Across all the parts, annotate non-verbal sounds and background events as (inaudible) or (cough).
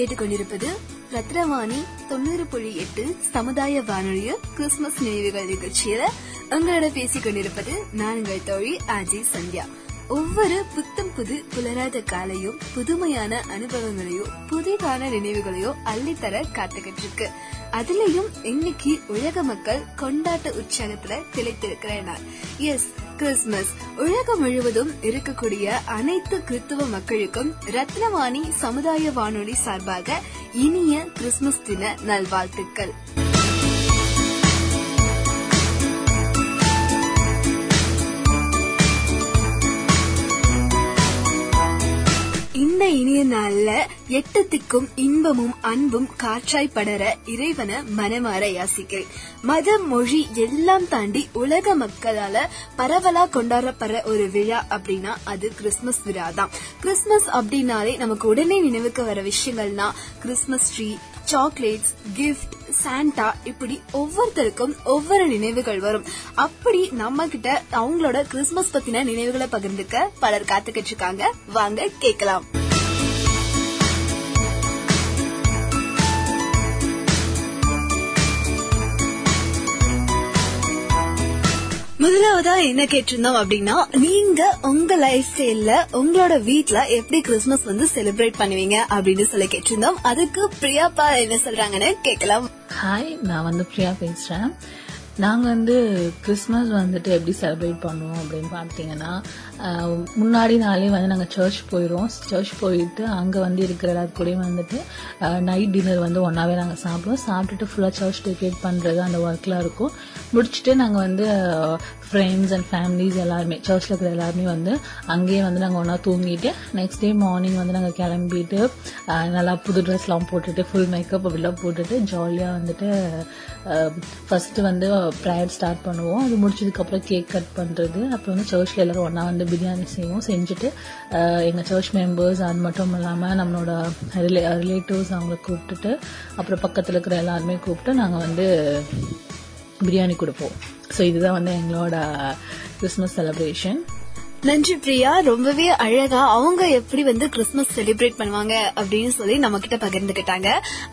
கேட்டுக்கொண்டிருப்பது ரத்னவாணி தொண்ணூறு புள்ளி எட்டு சமுதாய வானொலிய கிறிஸ்துமஸ் நினைவுகள் நிகழ்ச்சியில உங்களோட பேசிக் கொண்டிருப்பது நான் தோழி அஜய் சந்தியா. ஒவ்வொரு புத்தம் புது புலராத காலையும் புதுமையான அனுபவங்களையோ புதிதான நினைவுகளையோ அள்ளித்தர காத்துக்கிட்டு இருக்கு அதுலயும் இன்னைக்கு உலக மக்கள் கொண்டாட்ட உற்சாகத்துல திளைத்திருக்கிற நாள். எஸ் கிறிஸ்துமஸ் உலகம் முழுவதும் இருக்கக்கூடிய அனைத்து கிறிஸ்துவ மக்களுக்கும் ரத்னவாணி சமுதாய வானொலி சார்பாக இனிய கிறிஸ்துமஸ் தின நல்வாழ்த்துக்கள். இனிய நாள்ல எட்டத்துக்கும் இன்பமும் அன்பும் காற்றாய் படர இறைவனை மனமாற யாசிக்கிறேன். மதம் மொழி எல்லாம் தாண்டி உலக மக்களால பரவலா கொண்டாடப்படுற ஒரு விழா அப்படின்னா அது கிறிஸ்துமஸ் விழா தான் கிறிஸ்துமஸ் அப்படின்னாலே நமக்கு உடனே நினைவுக்கு வர விஷயங்கள்னா Christmas tree chocolates gift Santa இப்படி ஒவ்வொருத்தருக்கும் ஒவ்வொரு நினைவுகள் வரும். அப்படி நம்ம கிட்ட அவங்களோட கிறிஸ்துமஸ் பத்தின நினைவுகளை பகிர்ந்துக்க பலர் காத்துக்கிட்டு இருக்காங்க. வாங்க கேட்கலாம். முதலாவதா என்ன கேட்டிருந்தோம் அப்படின்னா நீங்க உங்க லைஃப் ஸ்டைல்ல உங்களோட வீட்ல எப்படி கிறிஸ்துமஸ் வந்து செலிப்ரேட் பண்ணுவீங்க அப்படின்னு சொல்லி கேட்டிருந்தோம். அதுக்கு பிரியாப்பா என்ன சொல்றாங்கன்னு கேட்கலாம். ஹாய் நான் வந்து பிரியா பேசுறேன். நாங்க வந்து கிறிஸ்மஸ் வந்துட்டு எப்படி செலிப்ரேட் பண்ணுவோம் அப்படின்னு பார்த்தீங்கன்னா முன்னாடி நாளே வந்து நாங்கள் சர்ச் போயிடுவோம். சர்ச் போயிட்டு அங்கே வந்து இருக்கிற எல்லாத்து கூடயும் வந்துட்டு நைட் டின்னர் வந்து ஒன்றாவே நாங்கள் சாப்பிடுவோம். சாப்பிட்டுட்டு ஃபுல்லாக சர்ச் டெக்கரேட் பண்ணுறது அந்த ஒர்க்லாம் இருக்கும். முடிச்சுட்டு நாங்கள் வந்து ஃப்ரெண்ட்ஸ் அண்ட் ஃபேமிலிஸ் எல்லாருமே சர்ச்சில் இருக்கிற எல்லாருமே வந்து அங்கேயே வந்து நாங்கள் ஒன்றா தூங்கிட்டு நெக்ஸ்ட் டே மார்னிங் வந்து நாங்கள் கிளம்பிட்டு நல்லா புது ட்ரெஸ்லாம் போட்டுட்டு ஃபுல் மேக்கப் அப்படிலாம் போட்டுட்டு ஜாலியாக வந்துட்டு ஃபர்ஸ்ட் வந்து ப்ரேயர் ஸ்டார்ட் பண்ணுவோம். அது முடிச்சதுக்கப்புறம் கேக் கட் பண்ணுறது அப்புறம் வந்து சர்ச்சில் எல்லாரும் ஒன்றா வந்து பிரியாணி செய்வோம் செஞ்சுட்டு எங்கள் சர்ச் மெம்பர்ஸ் அது மட்டும் இல்லாமல் நம்மளோட ரிலே ரிலேட்டிவ்ஸ் அவங்கள கூப்பிட்டுட்டு அப்புறம் பக்கத்தில் இருக்கிற எல்லாருமே கூப்பிட்டு நாங்கள் வந்து பிரியாணி கொடுப்போம். ஸோ இதுதான் வந்து எங்களோட கிறிஸ்மஸ் செலப்ரேஷன் நன்றி பிரியா. ரொம்பவே அழகா அவங்க எப்படி வந்து கிறிஸ்துமஸ் செலிப்ரேட் பண்ணுவாங்க அப்படின்னு சொல்லி நம்ம கிட்ட பகிர்ந்துகிட்டாங்க.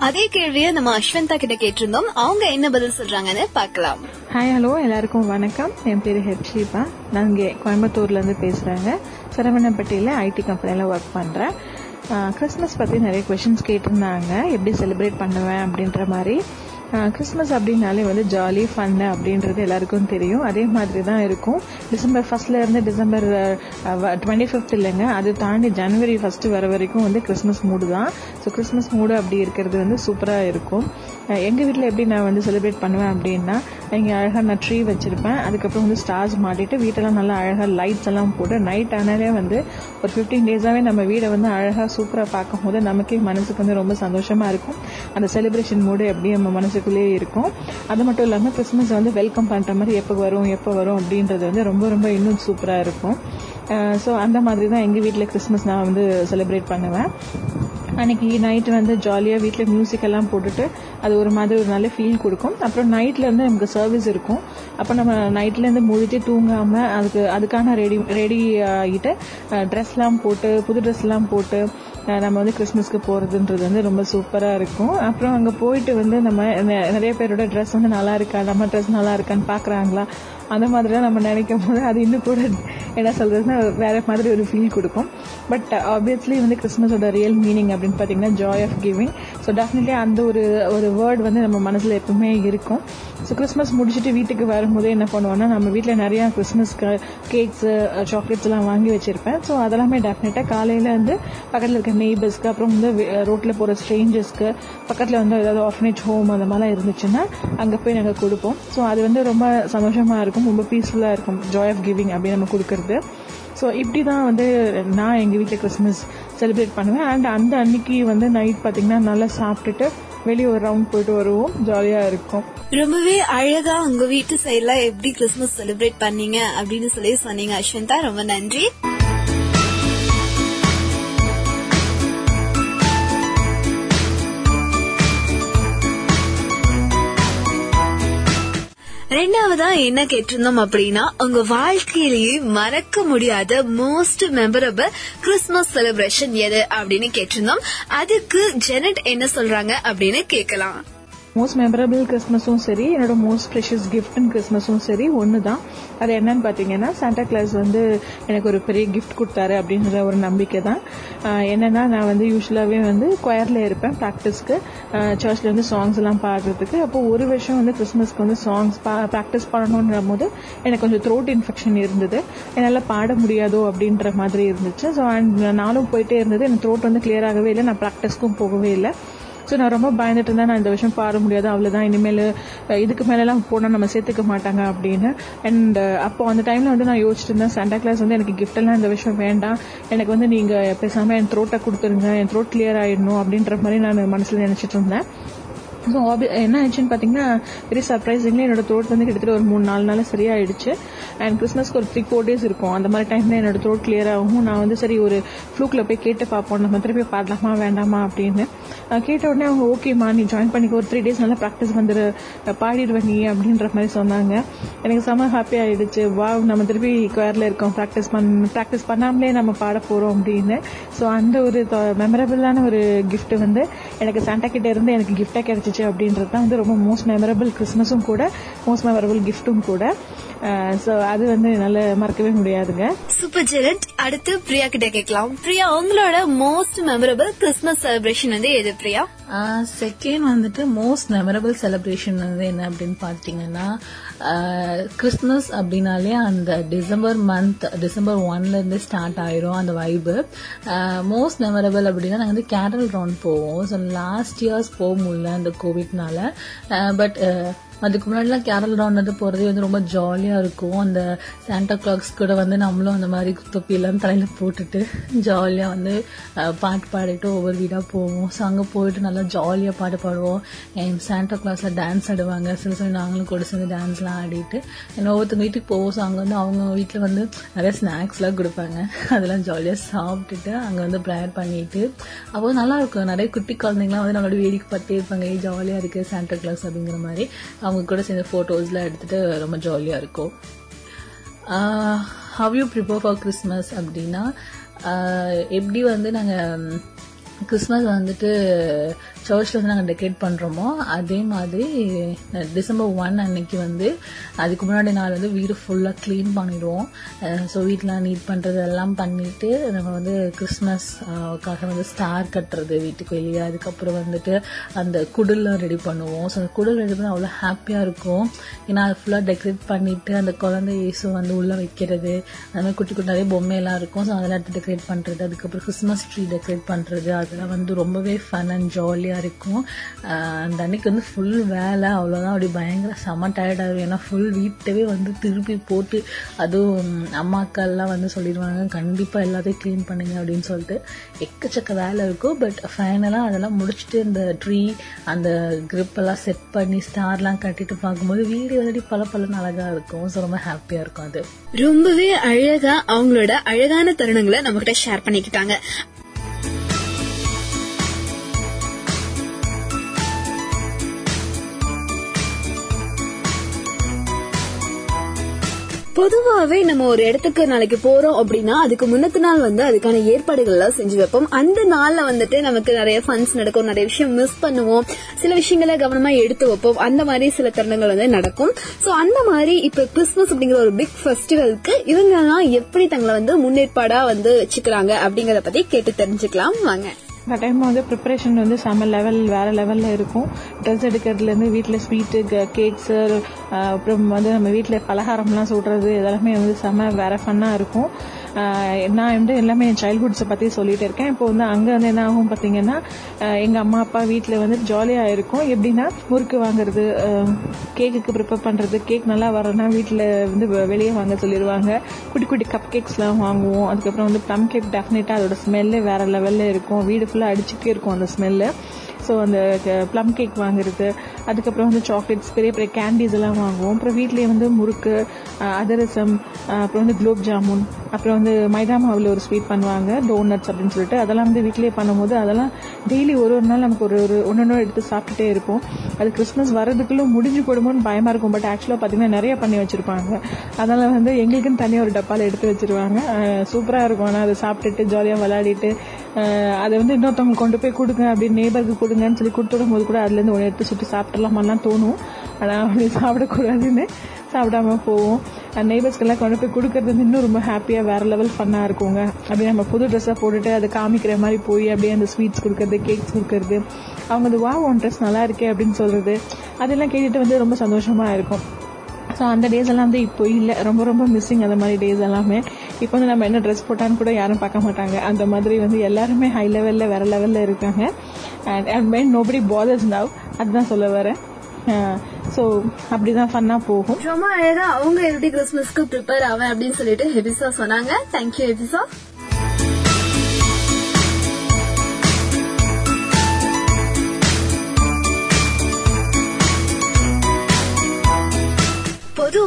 அதே கேள்வியை நம்ம அஸ்வந்தா கிட்ட கேட்டிருந்தோம். அவங்க என்ன பதில் சொல்றாங்கன்னு பார்க்கலாம். ஹாய் ஹலோ எல்லாருக்கும் வணக்கம். என் பேர் ஹெப்ஷிபா நான் இங்கே கோயம்புத்தூர்லேருந்து பேசுறாங்க. சரவணப்பட்டியில ஐடி கம்பெனில ஒர்க் பண்ணுறேன் கிறிஸ்மஸ் பற்றி நிறைய கொஷின்ஸ் கேட்டிருந்தாங்க. எப்படி செலிப்ரேட் பண்ணுவேன் அப்படின்ற மாதிரி. கிறிஸ்மஸ் அப்படின்னாலே வந்து ஜாலி ஃபன்னு அப்படின்றது எல்லாருக்கும் தெரியும். அதே மாதிரி தான் இருக்கும். டிசம்பர் ஃபர்ஸ்ட்ல இருந்து டிசம்பர் டுவெண்ட்டி ஃபிஃப்த் இல்லைங்க. அது தாண்டி ஜனவரி ஃபர்ஸ்ட் வர வரைக்கும் வந்து கிறிஸ்மஸ் மூடு தான். ஸோ கிறிஸ்மஸ் மூடு அப்படி இருக்கிறது வந்து சூப்பராக இருக்கும். எங்கள் வீட்டில் எப்படி நான் வந்து செலிப்ரேட் பண்ணுவேன் அப்படின்னா இங்கே அழகாக நான் ட்ரீ வச்சுருப்பேன். அதுக்கப்புறம் வந்து ஸ்டார்ஸ் மாட்டிட்டு வீட்டெல்லாம் நல்லா அழகாக லைட்ஸ் எல்லாம் போட்டு நைட் ஆனாலே வந்து ஒரு ஃபிஃப்டீன் டேஸாகவே நம்ம வீடை வந்து அழகாக சூப்பராக பார்க்கும்போது நமக்கே மனசுக்கு வந்து ரொம்ப சந்தோஷமாக இருக்கும். அந்த செலிப்ரேஷன் மூடு எப்படி நம்ம மனசுக்குள்ளேயே இருக்கும். அது மட்டும் இல்லாமல் கிறிஸ்மஸ் வந்து வெல்கம் பண்ணுற மாதிரி எப்போ வரும் எப்போ வரும் அப்படின்றது வந்து ரொம்ப ரொம்ப இன்னும் சூப்பராக இருக்கும். ஸோ அந்த மாதிரி தான் எங்கள் வீட்டில் கிறிஸ்மஸ் நான் வந்து செலிப்ரேட் பண்ணுவேன். அன்னைக்கு நைட்டு வந்து ஜாலியாக வீட்டில் மியூசிக் எல்லாம் போட்டுட்டு அது ஒரு மாதிரி ஒரு நல்ல ஃபீல் கொடுக்கும். அப்புறம் நைட்லேருந்து நமக்கு சர்வீஸ் இருக்கும். அப்போ நம்ம நைட்லேருந்து இருந்து தூங்காமல் அதுக்கு அதுக்கான ரெடி ரெடி ஆகிட்டு ட்ரெஸ்லாம் போட்டு புது ட்ரெஸ்லாம் போட்டு நம்ம வந்து கிறிஸ்மஸ்க்கு போகிறதுன்றது வந்து ரொம்ப சூப்பராக இருக்கும். அப்புறம் அங்கே போயிட்டு வந்து நம்ம நிறைய பேரோட ட்ரெஸ் வந்து நல்லா இருக்கா நம்ம ட்ரெஸ் நல்லா இருக்கான்னு பார்க்குறாங்களா அந்த மாதிரிலாம் நம்ம நினைக்கும் போது அது இன்னும் கூட என்ன சொல்றதுன்னா வேற மாதிரி ஒரு ஃபீல் கொடுக்கும். பட் ஆப்வியஸ்லி uh, வந்து கிறிஸ்மஸோட ரியல் மீனிங் அப்படின்னு பார்த்தீங்கன்னா joy of giving so definitely அந்த ஒரு ஒரு வேர்ட் வந்து நம்ம மனசில் எப்பவுமே இருக்கும். ஸோ கிறிஸ்மஸ் முடிச்சுட்டு வீட்டுக்கு வரும்போது என்ன பண்ணுவோம்னா நம்ம வீட்டில் நிறையா கிறிஸ்மஸ் கேக்ஸு சாக்லேட்ஸ்லாம் uh, வாங்கி வச்சுருப்பேன். ஸோ அதெல்லாமே டெஃபினட்டாக காலையில் வந்து பக்கத்தில் இருக்க நெய்பர்ஸ்க்கு அப்புறம் வந்து uh, ரோட்டில் போகிற ஸ்ட்ரேஞ்சர்ஸ்க்கு பக்கத்தில் வந்து ஏதாவது ஆர்ஃபனேஜ் ஹோம் அந்த மாதிரிலாம் இருந்துச்சுன்னா அங்கே போய் நாங்கள் கொடுப்போம். ஸோ அது வந்து ரொம்ப சந்தோஷமாக இருக்கும். ரொம்ப பீஸ்ஃபுல்லாக இருக்கும். ஜாய் ஆஃப் கிவிங் அப்படி நம்ம கொடுக்கறது. ஸோ இப்படி தான் வந்து நான் எங்கள் வீட்டில் கிறிஸ்மஸ் செலிப்ரேட் பண்ணுவேன். அண்ட் அந்த அன்னைக்கு வந்து நைட் பார்த்தீங்கன்னா நல்லா சாப்பிட்டுட்டு வெளியே ஒரு ரவுண்ட் போயிட்டு வருவோம். ஜாலியாக இருக்கும். ரொம்பவே அழகா உங்க வீட்டு சைட்ல எப்படி கிறிஸ்மஸ் செலிப்ரேட் பண்ணீங்க அப்படின்னு சொல்லி சொன்னீங்க அஸ்வந்தா ரொம்ப நன்றி. ரெண்டாவதா என்ன கேட்டிருந்தோம் அப்படின்னா உங்க வாழ்க்கையிலேயே மறக்க முடியாத மோஸ்ட் மெமரபிள் கிறிஸ்மஸ் செலிப்ரேஷன் எது அப்படின்னு கேட்டிருந்தோம். அதுக்கு ஜெனட் என்ன சொல்றாங்க அப்படின்னு கேட்கலாம். மோஸ்ட் மெமரபிள் கிறிஸ்மஸும் சரி என்னோட மோஸ்ட் ப்ரெஷியஸ் கிஃப்ட்னு கிறிஸ்மஸும் சரி ஒன்று தான் அது என்னன்னு பார்த்தீங்கன்னா சாண்டா கிளாஸ் வந்து எனக்கு ஒரு பெரிய கிஃப்ட் கொடுத்தாரு அப்படின்ற ஒரு நம்பிக்கை தான். என்னென்னா என்னன்னா நான் வந்து யூஸ்வலாகவே வந்து கொயரில் இருப்பேன் ப்ராக்டிஸ்க்கு சர்ச்சில் வந்து சாங்ஸ் எல்லாம் பாடுறதுக்கு. அப்போ ஒரு வருஷம் வந்து கிறிஸ்மஸ்க்கு வந்து சாங்ஸ் பா ப்ராக்டிஸ் பண்ணணுன்ற போது எனக்கு கொஞ்சம் த்ரோட் இன்ஃபெக்ஷன் இருந்தது. என்னால் பாட முடியாதோ அப்படின்ற மாதிரி இருந்துச்சு. ஸோ அண்ட் நானும் போயிட்டே இருந்தது. எனக்கு த்ரோட் வந்து கிளியர் ஆகவே இல்லை. நான் ப்ராக்டிஸ்க்கும் போகவே இல்லை. ஸோ நான் ரொம்ப பயந்துட்டு இருந்தேன். நான் இந்த வருஷம் பாட முடியாது. அவ்வளோதான் இனிமேல் இதுக்கு மேலெல்லாம் போனால் நம்ம சேர்த்துக்க மாட்டாங்க அப்படின்னு. அண்ட் அப்போ அந்த டைமில் வந்து நான் யோசிச்சுட்டு இருந்தேன். சாண்டா கிளாஸ் வந்து எனக்கு கிஃப்ட் எல்லாம் இந்த விஷயம் வேண்டாம். எனக்கு வந்து நீங்கள் பேசாமல் என் த்ரோட்டை கொடுத்துருங்க. என் த்ரோட் கிளியர் ஆகிடணும் அப்படின்ற மாதிரி நான் மனசில் நினச்சிட்டு இருந்தேன். ஸோ என்ன ஆச்சுன்னு பார்த்தீங்கன்னா வெரி சர்ப்ரைசிங்லி என்னோட த்ரோட் வந்து கிட்டத்தட்ட ஒரு மூணு நாலு நாள் சரியாயிடுச்சு. அண்ட் கிறிஸ்மஸ்க்கு ஒரு த்ரீ ஃபோர் டேஸ் இருக்கும். அந்த மாதிரி டைம்ல என்னோட த்ரோட் கிளியர் ஆகும். நான் வந்து சரி ஒரு ஃப்ளூக்கில் போய் கேட்டு பார்ப்போம். நம்ம திருப்பி பாடலாமா வேண்டாமா அப்படின்னு. கேட்ட உடனே அவங்க ஓகேம்மா நீ ஜாயின் பண்ணிக்க. ஒரு த்ரீ டேஸ் நல்லா ப்ராக்டிஸ் வந்துரு. பாடிடுவேன் நீ அப்படின்ற மாதிரி சொன்னாங்க. எனக்கு செம ஹாப்பி ஆயிடுச்சு. வா நம்ம திருப்பி குயரில் இருக்கோம். ப்ராக்டிஸ் பண்ண ப்ராக்டிஸ் பண்ணாமலே நம்ம பாட போகிறோம் அப்படின்னு. ஸோ அந்த ஒரு மெமரபிளான ஒரு கிஃப்ட் வந்து எனக்கு சாண்டா கிட்ட இருந்து எனக்கு கிஃப்டாக கிடைச்சிச்சு. அப்படின்றது தான் வந்து ரொம்ப மோஸ்ட் மெமரபிள் கிறிஸ்மஸும் கூட மோஸ்ட் மெமரபிள் கிஃப்ட்டும் கூட. ஸோ அது வந்து என்னால மறக்கவே முடியாதுங்க. சூப்பர் ஜெனட் அடுத்து பிரியா கிட்ட கேட்கலாம். பிரியா உங்களோட மோஸ்ட் மெமரபிள் கிறிஸ்மஸ் செலிப்ரேஷன் வந்து எது பிரியா? செகண்ட் வந்துட்டு மோஸ்ட் மெமரபிள் செலிப்ரேஷன் வந்து என்ன அப்படின்னு பார்த்தீங்கன்னா கிறிஸ்மஸ் அப்படின்னாலே அந்த டிசம்பர் மந்த் டிசம்பர் ஒன்ல இருந்து ஸ்டார்ட் ஆயிரும் அந்த வைபு மோஸ்ட் மெமரபிள் அப்படின்னா நாங்கள் வந்து கேரல் ரவுண்ட் போவோம். ஸோ லாஸ்ட் இயர்ஸ் போக முடியல அந்த கோவிட்னால பட் அதுக்கு முன்னாடிலாம் கேரல் ரவுண்ட் வந்து போறதே வந்து ரொம்ப ஜாலியா இருக்கும். அந்த சாண்டா கிளாக்ஸ் கூட வந்து நம்மளும் அந்த மாதிரி தொப்பிலாம் தலையில போட்டுட்டு ஜாலியா வந்து பாட்டு பாடிட்டு ஒவ்வொரு வீடா போவோம். ஸோ அங்க போயிட்டு நல்லா ஜாலியா பாட்டு பாடுவோம். என் சாண்டா கிளாஸ்ல டான்ஸ் ஆடுவாங்க. சில சமயம் நாங்களும் கூட சேர்ந்து டான்ஸ்லாம் ஆடிட்டு என்ன ஒவ்வொருத்தங்க வீட்டுக்கு போவோம். ஸோ அங்க வந்து அவங்க வீட்டில் வந்து நிறைய ஸ்நாக்ஸ்லாம் கொடுப்பாங்க. (laughs) அதெல்லாம் ஜாலியா சாப்பிட்டுட்டு அங்க வந்து ப்ரேயர் பண்ணிட்டு அப்போ நல்லா இருக்கும். நிறைய குட்டி குழந்தைங்களாம் வந்து நம்மளோட வேடிக்கை பார்த்தே இருப்பாங்க. ஜாலியா இருக்கு சாண்டா கிளாஸ் அப்படிங்கிற மாதிரி. அவங்க கூட சேர்ந்து ஃபோட்டோஸ்லாம் எடுத்துட்டு ரொம்ப ஜாலியாக இருக்கும். How you prepare for Christmas அப்படின்னா எப்படி வந்து நாங்கள் கிறிஸ்மஸ் வந்துட்டு சர்ச்சில் வந்து நாங்கள் டெக்கரேட் பண்ணுறோமோ அதே மாதிரி டிசம்பர் ஒன் அன்னைக்கு வந்து அதுக்கு முன்னாடி நாள் வந்து வீடு ஃபுல்லாக க்ளீன் பண்ணிடுவோம். ஸோ வீட்டெலாம் நீட் பண்ணுறது எல்லாம் பண்ணிட்டு நம்ம வந்து கிறிஸ்மஸ்க்காக வந்து ஸ்டார் கட்டுறது வீட்டுக்கு வெளியே. அதுக்கப்புறம் வந்துட்டு அந்த குடல்லாம் ரெடி பண்ணுவோம். ஸோ அந்த குடில் ரெடி பண்ண அவ்வளோ ஹாப்பியாக இருக்கும். ஏன்னா அது ஃபுல்லாக டெக்கரேட் பண்ணிட்டு அந்த குழந்தை இயேசு வந்து உள்ளே வைக்கிறது அந்த மாதிரி குட்டி குட்டி நிறைய பொம்மையெல்லாம் இருக்கும். ஸோ அதெல்லாம் எடுத்து டெக்கரேட் பண்ணுறது அதுக்கப்புறம் கிறிஸ்மஸ் ட்ரீ டெக்கரேட் பண்ணுறது அதெல்லாம் வந்து ரொம்பவே ஃபன் அண்ட் ஜாலியாக இருக்கும். அந்த அன்னைக்கு வந்து ஃபுல் வேலை அவ்வளோதான் அப்படி பயங்கர செம டயர்டாகும் ஏன்னா ஃபுல் வீட்டவே வந்து திருப்பி போட்டு அதுவும் அம்மாக்கள்லாம் வந்து சொல்லிடுவாங்க கண்டிப்பாக எல்லாத்தையும் க்ளீன் பண்ணுங்க அப்படின்னு சொல்லிட்டு. எக்கச்சக்க வேலை இருக்கும். பட் ஃபைனலாக அதெல்லாம் முடிச்சுட்டு இந்த ட்ரீ அந்த க்ரிப்பெல்லாம் செட் பண்ணி ஸ்டார்லாம் கட்டிட்டு பார்க்கும்போது வீடு வந்து பல பலன்னு அழகாக இருக்கும். ஸோ ரொம்ப ஹாப்பியாக இருக்கும் அது. ரொம்பவே அழகா அவங்களோட அழகான தருணங்களை நம்மகிட்ட ஷேர் பண்ணிக்கிட்டாங்க. பொதுவாவே நம்ம ஒரு இடத்துக்கு நாளைக்கு போறோம் அப்படின்னா அதுக்கு முன்னத்து நாள் வந்து அதுக்கான ஏற்பாடுகள் எல்லாம் செஞ்சு வைப்போம். அந்த நாள்ல வந்துட்டு நமக்கு நிறைய ஃபன்ஸ் நடக்கும் நிறைய விஷயம் மிஸ் பண்ணுவோம். சில விஷயங்களை கவனமா எடுத்து வைப்போம். அந்த மாதிரி சில தருணங்கள் வந்து நடக்கும். சோ அந்த மாதிரி இப்ப கிறிஸ்துமஸ் அப்படிங்கிற ஒரு பிக் ஃபெஸ்டிவலுக்கு இவங்க எல்லாம் எப்படி தங்களை வந்து முன்னேற்பாடா வந்து வச்சுக்கிறாங்க அப்படிங்கறத பத்தி கேட்டு தெரிஞ்சுக்கலாம். வாங்க. இந்த டைம் வந்து ப்ரிப்பரேஷன் வந்து செம லெவல் வேற லெவலில் இருக்கும். ட்ரெஸ் எடுக்கிறதுலேருந்து வீட்டில் ஸ்வீட்டு கேக்ஸு அப்புறம் வந்து நம்ம வீட்டில் பலகாரம்லாம் சுடுறது இதெல்லாமே வந்து செம வேற ஃபன்னாக இருக்கும். நான் வந்து எல்லாமே என் சைல்ட்ஹுட்ஸை பற்றி சொல்லிட்டு இருக்கேன். இப்போ வந்து அங்கே வந்து என்ன ஆகும் பார்த்தீங்கன்னா எங்கள் அம்மா அப்பா வீட்டில் வந்து ஜாலியாக இருக்கும். எப்படின்னா முறுக்கு வாங்குறது கேக்குக்கு ப்ரிப்பேர் பண்ணுறது கேக் நல்லா வரணும்னா வீட்டில் வந்து வெ- வெளியே வாங்க சொல்லிடுவாங்க. குட்டி குட்டி கப் கேக்ஸ்லாம் வாங்குவோம். அதுக்கப்புறம் வந்து ப்ளம் கேக் டெஃபினட்டாக அதோட ஸ்மெல்லு வேறு லெவலில் இருக்கும். வீடு ஃபுல்லாக அடிச்சுட்டே இருக்கும் அந்த ஸ்மெல்லு ஸோ அந்த ப்ளம் கேக் வாங்குறது அதுக்கப்புறம் வந்து சாக்லேட்ஸ் பெரிய பெரிய கேண்டீஸ் எல்லாம் வாங்குவோம். அப்புறம் வீட்லேயே வந்து முறுக்கு அதரசம் அதிரசம் அப்புறம் வந்து குலோப் ஜாமுன் அப்புறம் வந்து மைதா மாவில் ஒரு ஸ்வீட் பண்ணுவாங்க டோனட்ஸ் அப்படின்னு சொல்லிட்டு. அதெல்லாம் வந்து வீட்லேயே பண்ணும்போது அதெல்லாம் டெய்லி ஒரு ஒரு நாள் நமக்கு ஒரு ஒரு ஒன்று எடுத்து சாப்பிட்டுட்டே இருப்போம். அது கிறிஸ்மஸ் வரதுக்குள்ளே முடிஞ்சு போடுமோன்னு பயமாக இருக்கும். பட் ஆக்சுவலாக பார்த்தீங்கன்னா நிறைய பண்ணி வச்சுருப்பாங்க. அதனால் வந்து எங்களுக்குன்னு தனியாக ஒரு டப்பாவில் எடுத்து வச்சிருவாங்க. சூப்பராக இருக்கும். ஆனால் அதை சாப்பிட்டுட்டு ஜாலியாக விளையாடிட்டு அதை வந்து இன்னொருத்தவங்களுக்கு கொண்டு போய் கொடுங்க அப்படின்னு நேபருக்கு கொடுங்கன்னு சொல்லி கொடுத்துடும் போது கூட அதுலேருந்து ஒன்று எடுத்து சுட்டு சாப்பிடலாமான்லாம் தோணும். ஆனால் அப்படி (laughs) சாப்பிடக்கூடாதுன்னு சாப்பிடாம போவோம். நெய்பர்ஸ்க்கெல்லாம் கொண்டு போய் கொடுக்கறது வந்து இன்னும் ரொம்ப ஹாப்பியாக வேற லெவல் ஃபன்னாக இருக்குங்க. அப்படியே நம்ம புது ட்ரெஸ்ஸாக போட்டுட்டு அதை காமிக்கிற மாதிரி போய் அப்படியே அந்த ஸ்வீட்ஸ் கொடுக்கறது கேக்ஸ் கொடுக்கறது. அவங்க அது வா ஒன் ட்ரெஸ் நல்லா இருக்கே அப்படின்னு சொல்கிறது அதெல்லாம் கேட்டுட்டு வந்து ரொம்ப சந்தோஷமாக இருக்கும். ஸோ அந்த டேஸ் எல்லாம் வந்து இப்போ இல்லை. ரொம்ப ரொம்ப மிஸ்ஸிங் அந்த மாதிரி டேஸ் எல்லாமே. இப்போ வந்து நம்ம என்ன ட்ரெஸ் போட்டான்னு கூட யாரும் பார்க்க மாட்டாங்க. அந்த மாதிரி வந்து எல்லாருமே ஹை லெவலில் வேற லெவலில் இருக்காங்க. And and main nobody bothers now அதுதான் சொல்ல வரேன் ஸோ அப்படிதான் ஃபன்னா போகும். ரொம்ப அழகாக அவங்க எப்படி கிறிஸ்மஸ்க்கு ப்ரிப்பேர் ஆவேன் அப்படின்னு சொல்லிட்டு ஹெபிசா சொன்னாங்க. தேங்க்யூ ஹெபிசா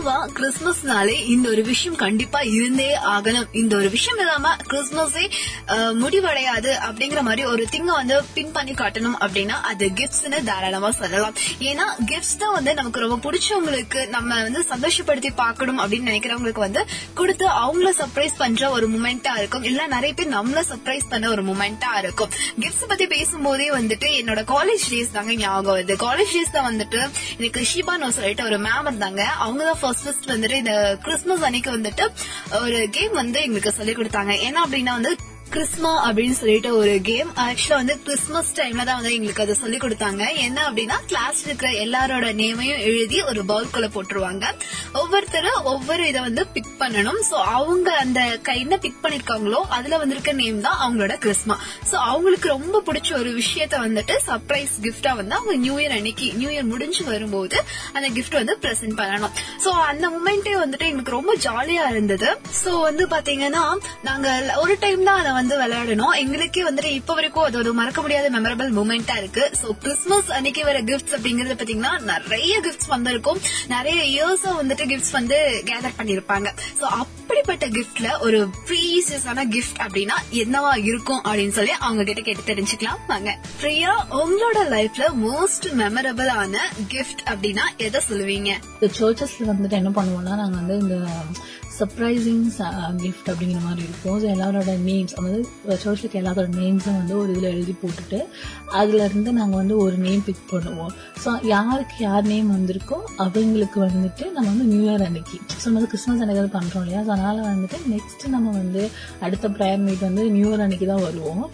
பொதுவா கிறிஸ்துமஸ்னாலே இந்த ஒரு விஷயம் கண்டிப்பா இருந்தே ஆகணும். இந்த ஒரு விஷயம் இல்லாம கிறிஸ்துமஸே முடிவடையாது அப்படிங்கிற மாதிரி ஒரு திங்க வந்து பின் பண்ணி காட்டணும் அப்படின்னா அது கிஃப்ட்ஸ்னு தாராளமா சொல்லலாம். ஏன்னா கிஃப்ட்ஸ் தான் வந்து நமக்கு ரொம்ப பிடிச்சவங்களுக்கு நம்ம வந்து சந்தோஷப்படுத்தி பார்க்கணும் அப்படின்னு நினைக்கிறவங்களுக்கு வந்து கொடுத்து அவங்கள சர்ப்ரைஸ் பண்ற ஒரு மூமெண்டா இருக்கும். இல்ல நிறைய பேர் நம்மள சர்ப்ரைஸ் பண்ண ஒரு மூமெண்டா இருக்கும். கிஃப்ட்ஸ் பத்தி பேசும்போதே வந்துட்டு என்னோட காலேஜ் டேஸ் தாங்க ஞாபகம் வருது. காலேஜ் டேஸ் தான் வந்துட்டு எனக்கு ஷிபானோ சொல்லிட்டு ஒரு மேம் இருந்தாங்க. அவங்க தான் ஃபர்ஸ்ட் வந்துட்டு இந்த கிறிஸ்துமஸ் அன்னைக்கு வந்துட்டு ஒரு கேம் வந்து எங்களுக்கு சொல்லி கொடுத்தாங்க. என்ன அப்படின்னா வந்து கிறிஸ்மா அப்படின்னு சொல்லிட்டு ஒரு கேம் ஆக்சுவலா வந்து கிறிஸ்மஸ் டைம்ல தான் வந்து எங்களுக்கு அதை சொல்லி கொடுத்தாங்க. என்ன அப்படின்னா கிளாஸ் இருக்கிற எல்லாரோட நேமையும் எழுதி ஒரு பவுல்குள்ள போட்டுருவாங்க. ஒவ்வொருத்தரும் ஒவ்வொரு இதை வந்து பிக் பண்ணணும். சோ அவங்க அந்த க- என்ன பிக் பண்ணிருக்காங்களோ அதுல வந்திருக்க நேம் தான் அவங்களோட கிறிஸ்மா சோ அவங்களுக்கு ரொம்ப பிடிச்ச ஒரு விஷயத்த வந்துட்டு சர்ப்ரைஸ் கிஃப்டா வந்து அவங்க நியூ இயர் அன்னைக்கு நியூ இயர் முடிஞ்சு வரும்போது அந்த கிஃப்ட் வந்து பிரசென்ட் பண்ணணும். சோ அந்த மூமெண்டே வந்துட்டு எங்களுக்கு ரொம்ப ஜாலியா இருந்தது. சோ வந்து பாத்தீங்கன்னா நாங்க ஒரு டைம் தான் அதை வந்து விளையாடணும். எங்களுக்கே வந்துட்டு இப்ப வரைக்கும் அது ஒரு மறக்க முடியாத மெமரபிள் மூமெண்டா இருக்கு. சோ கிறிஸ்மஸ் அன்னைக்கு வர கிஃப்ட்ஸ் அப்படிங்கறது பாத்தீங்கன்னா நிறைய கிஃப்ட்ஸ் வந்திருக்கும். நிறைய இயர்ஸா வந்துட்டு கிஃப்ட்ஸ் வந்து கேதர் பண்ணிருப்பாங்க. சோ அப்படிப்பட்ட கிஃப்ட்ல ஒரு ப்ரீசியஸான கிஃப்ட் அப்படின்னா என்னவா இருக்கும் அப்படின்னு சொல்லி அவங்க கிட்ட கேட்டு தெரிஞ்சுக்கலாம். வாங்க. பிரியா உங்களோட லைஃப்ல மோஸ்ட் மெமரபிள் ஆன கிஃப்ட் அப்படின்னா எதை சொல்லுவீங்க? இந்த சர்ச்சஸ்ல வந்துட்டு என்ன பண்ணுவோம்னா நாங்க வந்து இந்த சர்ப்ரைசிங் கிஃப்ட் uh, அப்படிங்கிற மாதிரி இருக்கும். ஸோ எல்லாரோட நேம்ஸ் அதாவது சோஷலுக்கு எல்லாரோட நேம்ஸும் வந்து ஒரு இதில் எழுதி போட்டுட்டு அதுலேருந்து நாங்கள் வந்து ஒரு நேம் பிக் பண்ணுவோம். ஸோ யாருக்கு யார் நேம் வந்திருக்கோ அவங்களுக்கு வந்துட்டு நம்ம வந்து நியூ இயர் அன்னைக்கு. ஸோ நம்ம வந்து கிறிஸ்மஸ் அன்னைக்கு அது பண்ணுறோம் இல்லையா? ஸோ அதனால் வந்துட்டு நெக்ஸ்ட் நம்ம வந்து அடுத்த ப்ரேயர் மீட் வந்து நியூ இயர் அன்னைக்கு தான் வருவோம்.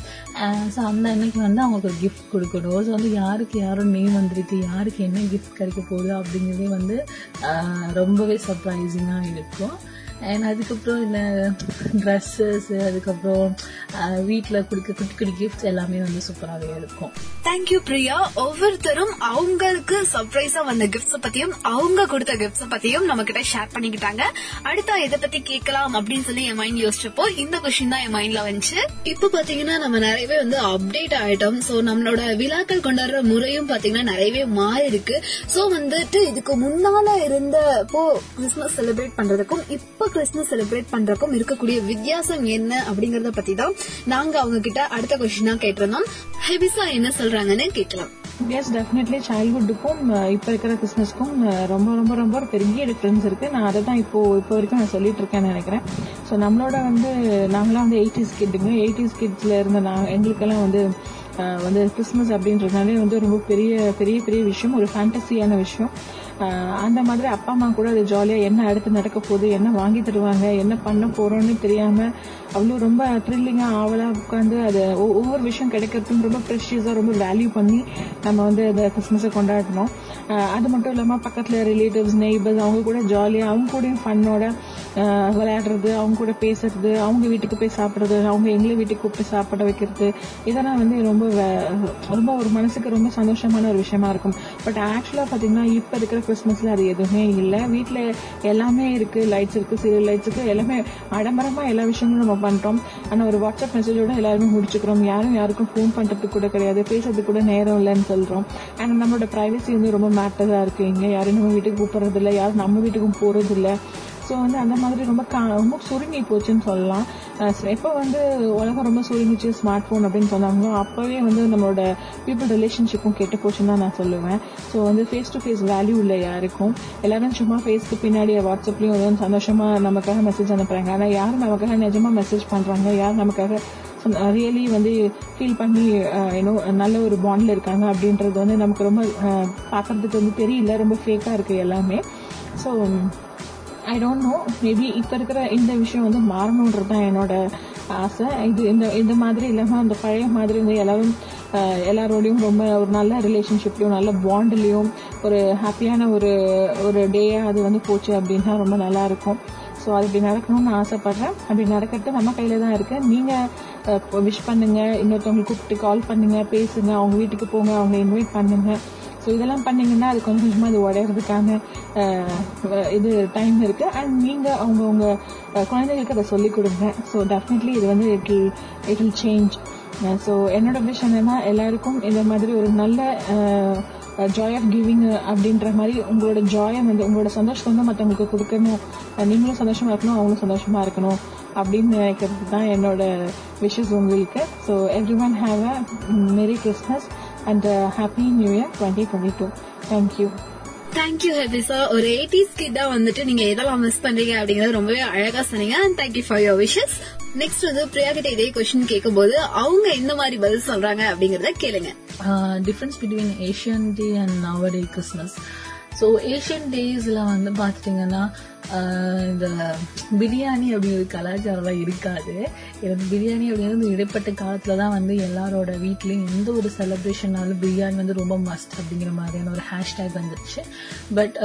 ஸோ அந்த அன்னைக்கு வந்து அவங்களுக்கு ஒரு கிஃப்ட் கொடுக்கணும். ஸோ வந்து யாருக்கு யாரும் நேம் வந்திருக்கு யாருக்கு என்ன கிஃப்ட் கிடைக்க போகுது அப்படிங்கிறதே வந்து ரொம்பவே சர்ப்ரைசிங்காக இருக்கும். அண்ட் அதுக்கப்புறம் இந்த ட்ரெஸ்ஸஸ் அதுக்கப்புறம் வீட்டில் கொடுக்க குட்டி குட்டி கிஃப்ட்ஸ் எல்லாமே வந்து சூப்பராகவே இருக்கும். தேங்க்யூ பிரியா ஒவ்வொருத்தரும் அவங்களுக்கு சர்ப்ரைஸா வந்த கிஃப்ட்ஸ் பத்தியும் அவங்க கொடுத்த கிஃப்ட்ஸ் பத்தியும் நம்ம கிட்ட ஷேர் பண்ணிக்கிட்டாங்க. அடுத்த இதை பத்தி கேட்கலாம் அப்படின்னு சொல்லி என் மைண்ட் யோசிச்சப்போ இந்த கொஸ்டின் தான் என் மைண்ட்ல வந்துச்சு. இப்போ பாத்தீங்கன்னா நம்ம நிறைய நிறையவே வந்து அப்டேட் ஆயிட்டோம். சோ நம்மளோட விழாக்கள் கொண்டாடுற முறையும் பாத்தீங்கன்னா நிறையவே மாறி இருக்கு சோ வந்துட்டு இதுக்கு முன்னால இருந்த இருந்தப்போ கிறிஸ்மஸ் செலிப்ரேட் பண்றதுக்கும் இப்போ கிறிஸ்மஸ் செலிப்ரேட் பண்றதுக்கும் இருக்கக்கூடிய வித்தியாசம் என்ன அப்படிங்கறத பத்தி தான் நாங்க அவங்க கிட்ட அடுத்த கொஸ்டினா கேட்டிருந்தோம். ஹெபிசா என்ன சொல்றாங்கன்னு கேட்கலாம். எஸ் டெஃபினெட்லி சைல்ட்ஹுட்டுக்கும் இப்போ இருக்கிற கிறிஸ்மஸ்க்கும் ரொம்ப ரொம்ப ரொம்ப ஒரு பெரிய டிஃப்ரென்ஸ் இருக்கு. நான் அதை தான் இப்போ இப்போ வரைக்கும் நான் சொல்லிட்டு இருக்கேன்னு நினைக்கிறேன். ஸோ நம்மளோட வந்து நாங்களாம் வந்து எயிட்டிஸ் கிட்டுங்க எயிட்டிஸ் கிட்ஸ்ல இருந்த நான் எங்களுக்கெல்லாம் வந்து வந்து கிறிஸ்மஸ் அப்படின்றதுனாலே வந்து ரொம்ப பெரிய பெரிய பெரிய விஷயம். ஒரு ஃபேண்டசியான விஷயம். அந்த மாதிரி அப்பா அம்மா கூட அது ஜாலியாக என்ன அடுத்து நடக்க போகுது என்ன வாங்கி தருவாங்க என்ன பண்ண போறோம்னு தெரியாம அவ்வளோ ரொம்ப த்ரில்லிங்காக ஆவலாக உட்காந்து அது ஒவ்வொரு விஷயம் கிடைக்கிறதுக்கும் ரொம்ப ப்ரெஷியஸாக ரொம்ப வேல்யூ பண்ணி நம்ம வந்து அந்த கிறிஸ்மஸை கொண்டாடணும். அது மட்டும் இல்லாமல் பக்கத்தில் ரிலேட்டிவ்ஸ் நெய்பர்ஸ் அவங்க கூட ஜாலியாக அவங்க கூடயும் ஃபன்னோட விளையாடுறது அவங்க கூட பேசுறது அவங்க வீட்டுக்கு போய் சாப்பிட்றது அவங்க எங்களை வீட்டுக்கு கூப்பிட்டு சாப்பிட வைக்கிறது இதெல்லாம் வந்து ரொம்ப ரொம்ப ஒரு மனசுக்கு ரொம்ப சந்தோஷமான ஒரு விஷயமா இருக்கும். பட் ஆக்சுவலாக பார்த்தீங்கன்னா இப்போ இருக்கிற கிறிஸ்மஸ்ல அது எதுவுமே இல்லை. வீட்டில் எல்லாமே இருக்கு. லைட்ஸ் இருக்கு சீரியல் லைட்ஸ் இருக்கு எல்லாமே அடம்பரமாக எல்லா விஷயங்களும் நம்ம பண்ணுறோம் ஆனால் ஒரு வாட்ஸ்அப் மெசேஜோட எல்லாருமே முடிச்சுக்கிறோம். யாரும் யாருக்கும் ஃபோன் பண்ணுறதுக்கு கூட கிடையாது. பேசுறதுக்கு கூட நேரம் இல்லைன்னு சொல்கிறோம் ஆனால் நம்மளோட ப்ரைவசி வந்து ரொம்ப மேட்டராக இருக்கு. இங்கே யாரும் நம்ம வீட்டுக்கு கூப்பிட்றதில்ல. யாரும் நம்ம வீட்டுக்கும் போகிறதில்ல ஸோ வந்து அந்த மாதிரி ரொம்ப கா- ரொம்ப சுருங்கி போச்சுன்னு சொல்லலாம். எப்போ வந்து உலகம் ரொம்ப சுருங்கிச்சு ஸ்மார்ட் ஃபோன் அப்படின்னு சொன்னாங்களோ அப்போவே வந்து நம்மளோட பீப்புள் ரிலேஷன்ஷிப்பும் கெட்டு போச்சுன்னு தான் நான் சொல்லுவேன். ஸோ வந்து ஃபேஸ் டு ஃபேஸ் வேல்யூ இல்லை யாருக்கும். எல்லாரும் சும்மா ஃபேஸ்க்கு பின்னாடி வாட்ஸ்அப்லேயும் வந்து சந்தோஷமாக நமக்காக மெசேஜ் அனுப்புறாங்க. ஆனால் யார் நமக்காக நிஜமா மெசேஜ் பண்ணுறாங்க யார் நமக்காக ரியலி வந்து ஃபீல் பண்ணி ஏன்னோ நல்ல ஒரு பாண்டில் இருக்காங்க அப்படின்றது வந்து நமக்கு ரொம்ப பார்க்கறதுக்கு வந்து தெரியல. ரொம்ப ஃபேக்காக இருக்குது எல்லாமே. So I don't know maybe இப்போ இருக்கிற இந்த விஷயம் வந்து மாறணுன்றது தான் என்னோட ஆசை. இது இந்த இந்த மாதிரி இல்லாமல் அந்த பழைய மாதிரி வந்து எல்லாரும் எல்லாரோடையும் ரொம்ப ஒரு நல்ல ரிலேஷன்ஷிப்லையும் நல்ல பாண்ட்லேயும் ஒரு ஹாப்பியான ஒரு ஒரு டேயாக அது வந்து போச்சு அப்படின்னா ரொம்ப நல்லா இருக்கும். ஸோ அது இப்படி நடக்கணும்னு நான் அப்படி நடக்கிறது நம்ம கையில் தான் இருக்குது நீங்கள் விஷ் பண்ணுங்கள் இன்னொருத்தவங்களுக்கு கூப்பிட்டு கால் பண்ணுங்கள் பேசுங்க. அவங்க வீட்டுக்கு போங்க. அவங்க இன்வைட் பண்ணுங்கள் ஸோ இதெல்லாம் பண்ணீங்கன்னா அது வந்து கொஞ்சமாக அது உடையறதுக்கான இது டைம் இருக்கு. அண்ட் நீங்க அவங்க உங்க குழந்தைகளுக்கு அதை சொல்லிக் கொடுங்க. ஸோ டெஃபினெட்லி இது வந்து it will it will change so என்னோட விஷ் என்னன்னா எல்லாருக்கும் இந்த மாதிரி ஒரு நல்ல ஜாய் ஆஃப் கிவிங் அப்படின்ற மாதிரி உங்களோட ஜாயை வந்து உங்களோட சந்தோஷத்தை வந்து மற்றவங்களுக்கு கொடுக்கணும். நீங்களும் சந்தோஷமா இருக்கணும் அவங்களும் சந்தோஷமா இருக்கணும் அப்படின்னு நினைக்கிறது தான் என்னோட விஷஸ் உங்களுக்கு. So everyone have a merry Christmas and happy new year twenty twenty two thank you thank you ஹெபிசா ஒரு எயிட்டிஸ் கிட்டா வந்துட்டு நீங்க எதெல்லாம் மிஸ் பண்றீங்க அப்படிங்கறது ரொம்பவே அழகா சொன்னீங்க. And thank you for your wishes next வந்து பிரியா கிட்ட இதே கொஸ்டின் கேட்கும்போது அவங்க எந்த மாதிரி பதில் சொல்றாங்க அப்படிங்கறத கேளுங்க. Difference between Asian day and nowaday Christmas so Asian டேஸில் வந்து பார்த்துட்டிங்கன்னா இந்த பிரியாணி அப்படிங்கிற கலாச்சாரம்லாம் இருக்காது. எனக்கு பிரியாணி அப்படிங்கிறது இடைப்பட்ட காலத்தில் தான் வந்து எல்லாரோட வீட்லேயும் எந்த ஒரு செலப்ரேஷனாலும் பிரியாணி வந்து ரொம்ப மஸ்ட் அப்படிங்கிற மாதிரியான ஒரு ஹேஷ்டேக் வந்துருச்சு. பட்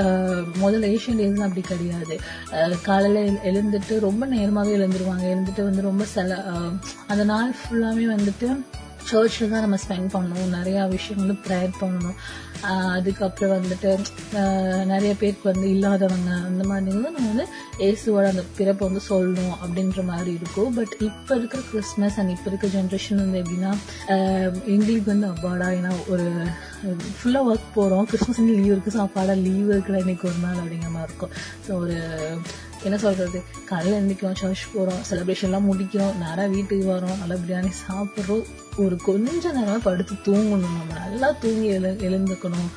முதல்ல ஏஷியன் டேஸ்லாம் அப்படி கிடையாது. காலையில் எழு- எழுந்துட்டு ரொம்ப நேரமாகவே எழுந்துருவாங்க. எழுந்துட்டு வந்து ரொம்ப செல அந்த நாள் ஃபுல்லாமே வந்துட்டு சர்ச்சில் தான் நம்ம ஸ்பெண்ட் பண்ணணும். நிறைய விஷயம் வந்து ப்ரேயர் பண்ணணும். அதுக்கப்புறம் வந்துட்டு நிறைய பேருக்கு வந்து இல்லாதவங்க அந்த மாதிரி வந்து நம்ம வந்து இயேசுவோட அந்த பிறப்பை வந்து சொல்லணும் அப்படின்ற மாதிரி இருக்கும். பட் இப்போ இருக்கிற கிறிஸ்மஸ் அண்ட் இப்போ இருக்கிற ஜென்ரேஷன் வந்து எப்படின்னா எங்களுக்கு வந்து அப்பாடா ஏன்னா ஒரு ஃபுல்லாக ஒர்க் போகிறோம் கிறிஸ்மஸ் லீவ் இருக்குது ஸோ அப்பாடா லீவ் இருக்கிற இன்னைக்கு ஒரு நாள் அப்படிங்கிற மாதிரி இருக்கும். ஸோ ஒரு என்ன சொல்கிறது காலையில் எழுந்திக்கிறோம் சர்ச் போகிறோம் செலிப்ரேஷன்லாம் முடிக்கிறோம் நேராக வீட்டுக்கு வரோம் நல்லா பிரியாணி சாப்பிட்றோம். ஒரு கொஞ்ச நேரம் படுத்து தூங்கணும். நம்ம நல்லா தூங்கி எழு எழுந்துக்கணும்.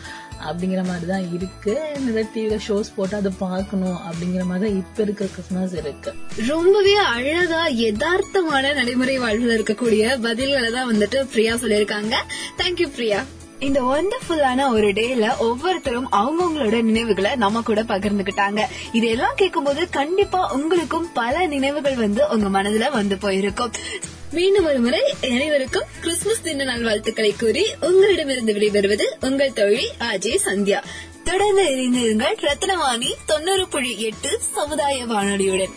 அப்படிங்கிற மாதிரி தான் இருக்கு நிறைய டிவியில ஷோஸ் போட்டு அதை பார்க்கணும் அப்படிங்கிற மாதிரி தான் இப்ப இருக்கிற கிறிஸ்மஸ் இருக்கு. ரொம்பவே அழகா யதார்த்தமான நடைமுறை வாழ்வில் இருக்கக்கூடிய பதில்களை தான் வந்துட்டு பிரியா சொல்லியிருக்காங்க. Thank you Priya. இந்த ஒண்டர்ஃபுல்லான ஒரு டேல ஒவ்வொருத்தரும் அவங்கவுங்களோட நினைவுகளை நம்ம கூட பகிர்ந்துகிட்டாங்க இதெல்லாம் கேட்கும்போது கண்டிப்பா உங்களுக்கும் பல நினைவுகள் வந்து உங்க மனதுல வந்து போயிருக்கும். மீண்டும் ஒரு முறை அனைவருக்கும் கிறிஸ்துமஸ் தின நல்வாழ்த்துக்களை கூறி உங்களிடமிருந்து விடைபெறுவது உங்கள் தோழி அஜய் சந்தியா. தொடர்ந்து இணைந்திருங்கள் ரத்னவாணி தொண்ணூறு புள்ளி எட்டு சமுதாய வானொலியுடன்.